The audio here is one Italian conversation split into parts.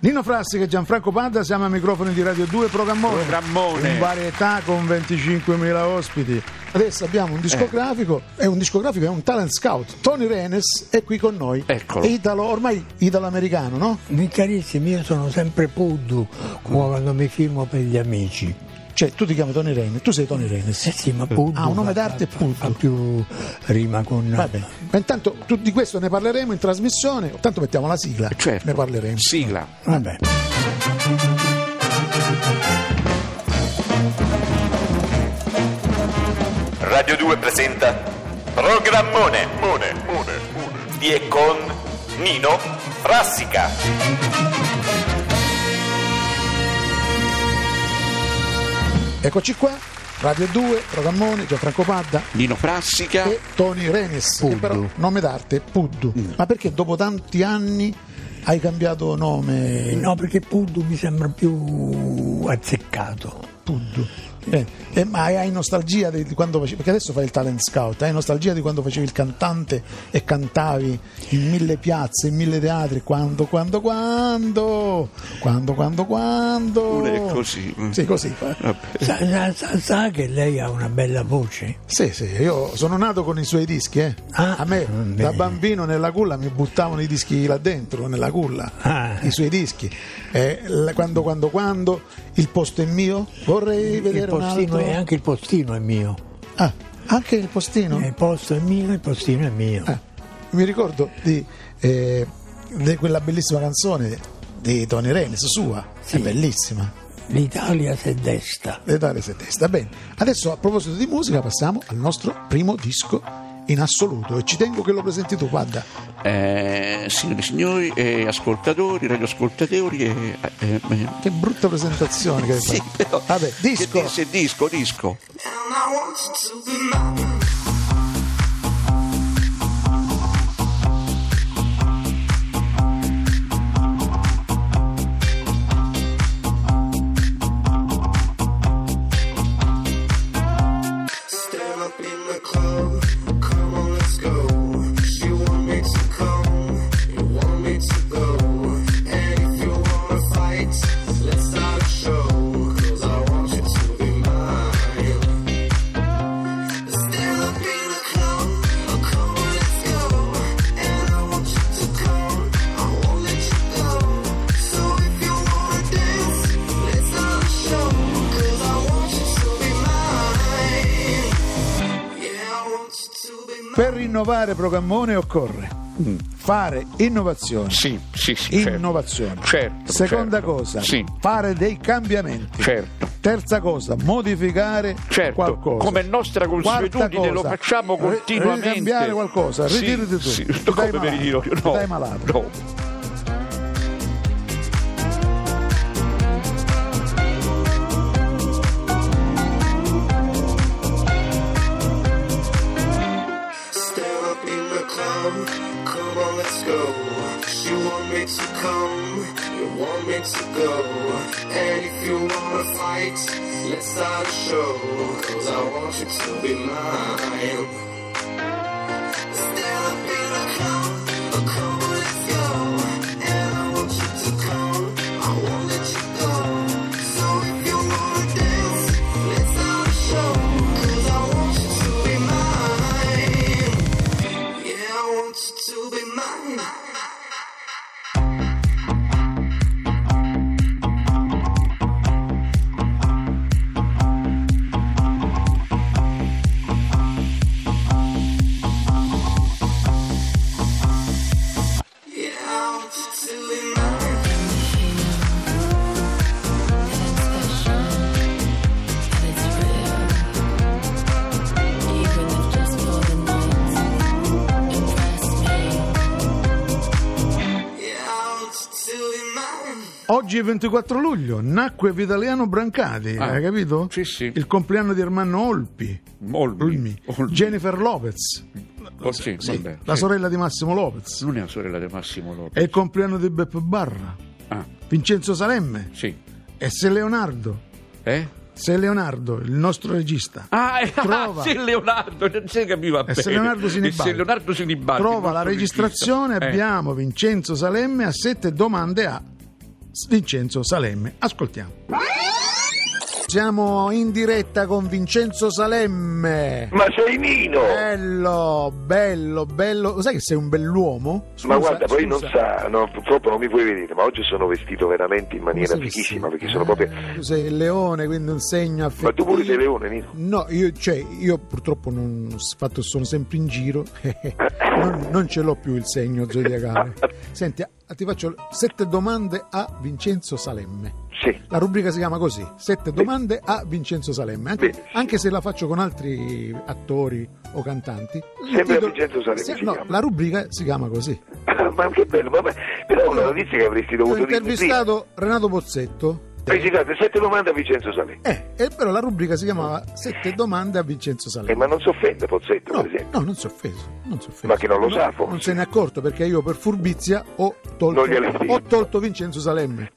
Nino Frassica e Gianfranco Panda siamo ai microfoni di Radio 2 Programmone. Programmone. In varietà con 25.000 ospiti. Adesso abbiamo un discografico, è un discografico, è un talent scout. Tony Renes è qui con noi. Eccolo. È Italo, ormai italo-americano, no? Mi carissimi, io sono sempre Puddu come quando mi filmo per gli amici. Cioè, tu ti chiami Tony Renes, tu sei Tony Renes. Eh sì, ma Puddu Ah, un nome d'arte è fa, Puddu. fa più rima con... Va bene. Ma intanto tu- di questo ne parleremo in trasmissione. Tanto mettiamo la sigla. Certo. Ne parleremo. Sigla. Vabbè. Radio 2 presenta Programmone Mone, Mone, Mone. di e con Nino Frassica. Eccoci qua. Radio 2, Programmone, Gianfranco Padda. Nino Frassica. e Tony Renes, che però nome d'arte Puddu. Ma perché dopo tanti anni hai cambiato nome No, perché Puddu mi sembra più azzeccato. Puddu? Eh, eh, ma hai nostalgia di, quando facevi, perché adesso fai il talent scout, hai nostalgia di quando facevi il cantante e cantavi in mille piazze, in mille teatri, quando, quando, quando, quando, quando, quando. Pure è così. Sì, così. Sa, sa- sa- sa che lei ha una bella voce? Sì, sì, io sono nato con i suoi dischi, eh. Ah, a me bene. da bambino nella culla mi buttavano i dischi là dentro, nella culla, Ah. i suoi dischi. Eh, quando, quando, quando, il posto è mio, vorrei Il vedere postino altro. è anche il postino è mio. Ah, anche il postino? Il posto è mio, il postino è mio. Ah, mi ricordo di, eh, di quella bellissima canzone di Tony Renes, sua, è Sì. bellissima. L'Italia si desta. L'Italia si testa. Bene, adesso a proposito di musica passiamo al nostro primo disco in assoluto e ci tengo che lo presenti tu, guarda. Eh, signore e signori, eh, ascoltatori, radioascoltatori. Eh, eh, eh, Che brutta presentazione che hai sì, fatto. però. Vabbè, disco. Che dis- disco, disco. In the club, Per rinnovare programmone occorre fare innovazione. Sì, sì, sì. certo. Innovazione. Certo, Seconda certo. cosa, Sì. fare dei cambiamenti. Certo. Terza cosa, modificare Certo, qualcosa. come nostra consuetudine lo facciamo continuamente. Ricambiare qualcosa, Sì, ritirati tu. sì, Ti come mi ritiro io? Ti No, dai malato. no. To go. And if you wanna fight, let's start a show. Cause I want you to be mine. Oggi è 24 luglio, nacque Vitaliano Brancati, Ah, hai capito? sì, sì. Il compleanno di Ermanno Olpi. Olmi. Olmi. Olmi. Jennifer Lopez, Oh, sì, sì, vabbè, la sì. sorella di Massimo Lopez. Non è la sorella di Massimo Lopez. È il compleanno di Beppe Barra, Ah, Vincenzo Salemme sì. e Se Leonardo. Eh? Se Leonardo, il nostro regista. Ah, eh, Trova. ah, se Leonardo, non si capiva bene. se Leonardo Sinibaldi. E se Leonardo Sinibaldi, Trova la registrazione, regista. Eh. abbiamo Vincenzo Salemme a sette domande a Vincenzo Salemme. Ascoltiamo. Siamo in diretta con Vincenzo Salemme. Ma sei Nino! Bello, bello, bello. Lo sai che sei un bell'uomo? ma Scusa, guarda, poi scusa. non sa, no, purtroppo non mi puoi vedere, ma oggi sono vestito veramente in maniera fichissima perché sono proprio. Eh, Tu sei il leone, quindi un segno affettivo. Ma tu pure sei leone, Nino? No, io, cioè, io purtroppo non fatto, sono sempre in giro, non, non ce l'ho più il segno zodiacale. Senti, ti faccio sette domande a Vincenzo Salemme. Sì. La rubrica si chiama così, sette domande a Vincenzo Salemme. Anche, Benissimo. anche se la faccio con altri attori o cantanti. Sempre a titolo- Vincenzo Salemme se- no, chiama. la rubrica si chiama così. ma che bello, ma- però una notizia che avresti Ho dovuto dire. intervistato Renato Pozzetto. Citato sette domande a Vincenzo Salè. Eh, e però la rubrica si chiamava Sette domande a Vincenzo Salemme. Eh, ma non si offende Pozzetto, No, per esempio. no, non si è offeso. Non si è offeso. Ma che non lo No, sa, forse. Non se ne è accorto perché io per furbizia ho tolto, ho tolto Vincenzo Salemme.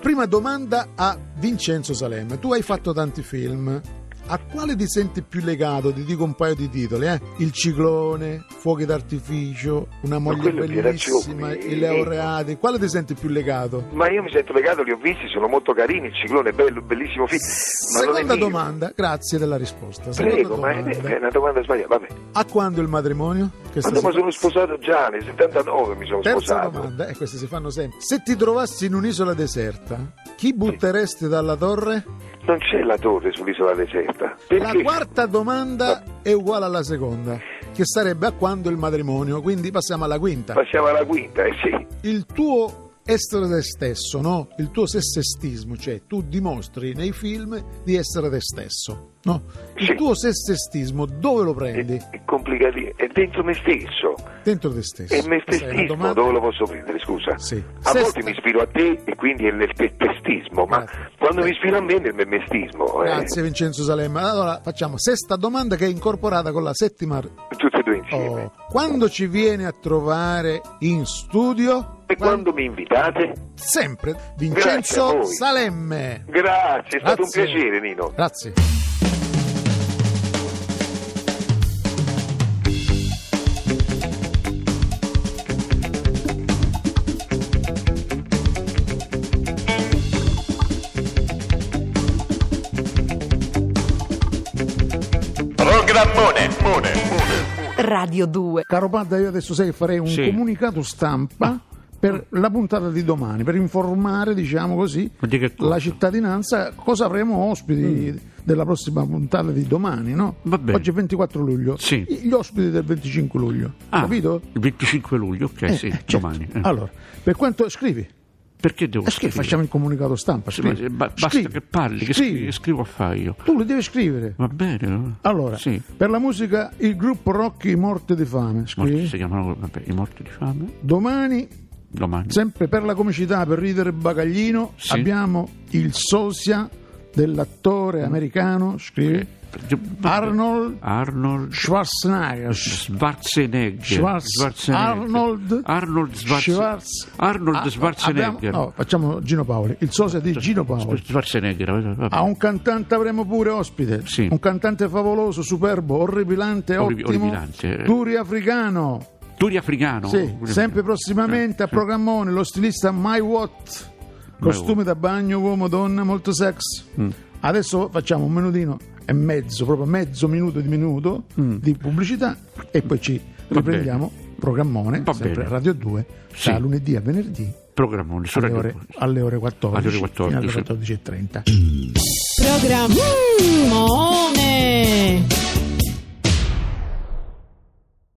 Prima domanda a Vincenzo Salemme. Tu hai fatto tanti film. A quale ti senti più legato? Ti dico un paio di titoli, eh? Il ciclone, Fuochi d'artificio, Una moglie bellissima. I laureati. Quale ti senti più legato? Ma io mi sento legato, li ho visti, sono molto carini, il ciclone è bello, bellissimo film. Ma Seconda domanda, grazie della risposta. Seconda Prego, ma è, domanda. è una domanda sbagliata. Vabbè. A quando il matrimonio? Che Ma no, ma sono sposato già, nel 79 mi sono Terza sposato. domanda, e queste si fanno sempre. Se ti trovassi in un'isola deserta, chi butteresti dalla torre? Non c'è la torre sull'isola deserta. La Perché? quarta domanda è uguale alla seconda, che sarebbe a quando il matrimonio, quindi passiamo alla quinta. Passiamo alla quinta, eh sì. Il tuo essere te stesso, no? Il tuo sessestismo, cioè tu dimostri nei film di essere te stesso, no? Il Sì. tuo sessestismo dove lo È, prendi? è complicatissimo, è dentro me stesso. Dentro te stesso. E me è una stessismo domanda- dove lo posso prendere, scusa? Sì. A Sesta- volte mi ispiro a te e quindi è nel te- testismo, ma Grazie. quando mi Eh. ispiro a me è nel me mestismo. eh. Grazie Vincenzo Salemme. Allora facciamo sesta domanda che è incorporata con la settima. Tutte e due insieme. Oh, Quando ci viene a trovare in studio? E quando mi invitate? Sempre Vincenzo. Salemme. Grazie, è stato Grazie. un piacere, Nino. Grazie. Programmone, mone, mone. Radio 2. Caro Padda, io adesso sai che farei un Sì. comunicato stampa per la puntata di domani, per informare, diciamo così, di la cittadinanza cosa avremo ospiti della prossima puntata di domani, no? Mm. Oggi è 24 luglio. Sì. Gli ospiti del 25 luglio. Ah, Capito? Il 25 luglio, ok, Eh, sì, eh, certo. domani. eh. Allora, per quanto scrivi? Perché devo Eh, scrivi, scrivere? facciamo il comunicato stampa. Sì, scrivi. ba- basta Scrivi. che parli, che Scrivi. scri- scrivo a fare io. Tu li devi scrivere. Va bene? no? Allora, Sì. per la musica il gruppo Rocky Morte di fame. Morti, Scrivi. si chiamano vabbè, i morti di fame? Domani, Domani. sempre per la comicità, per ridere bagaglino, Sì. abbiamo il sosia dell'attore americano, scrivi, Arnold Arnold Schwarzenegger. Schwarzenegger. Schwarz- Arnold Arnold Schwarz- Schwarz- Arnold Ah, Schwarzenegger. abbiamo- no, facciamo Gino Paoli, il sosia di Gino Paoli. Schwarzenegger. vabbè. A un cantante avremo pure ospite. Sì. Un cantante favoloso, superbo, orripilante, Orri- ottimo. orripilante. Turi africano. Turi africano. Sì, sempre prossimamente Eh, a sì. programmone lo stilista My Watt. Costume da bagno, uomo, donna, molto sex. Mm. Adesso facciamo un minutino e mezzo, proprio mezzo minuto di minuto di pubblicità e poi ci riprendiamo programmone, Va sempre bene. Radio 2, Sì. da lunedì a venerdì Programmone, su alle ore, alle ore 14, Alle ore 14. fino alle 14.30. Programmone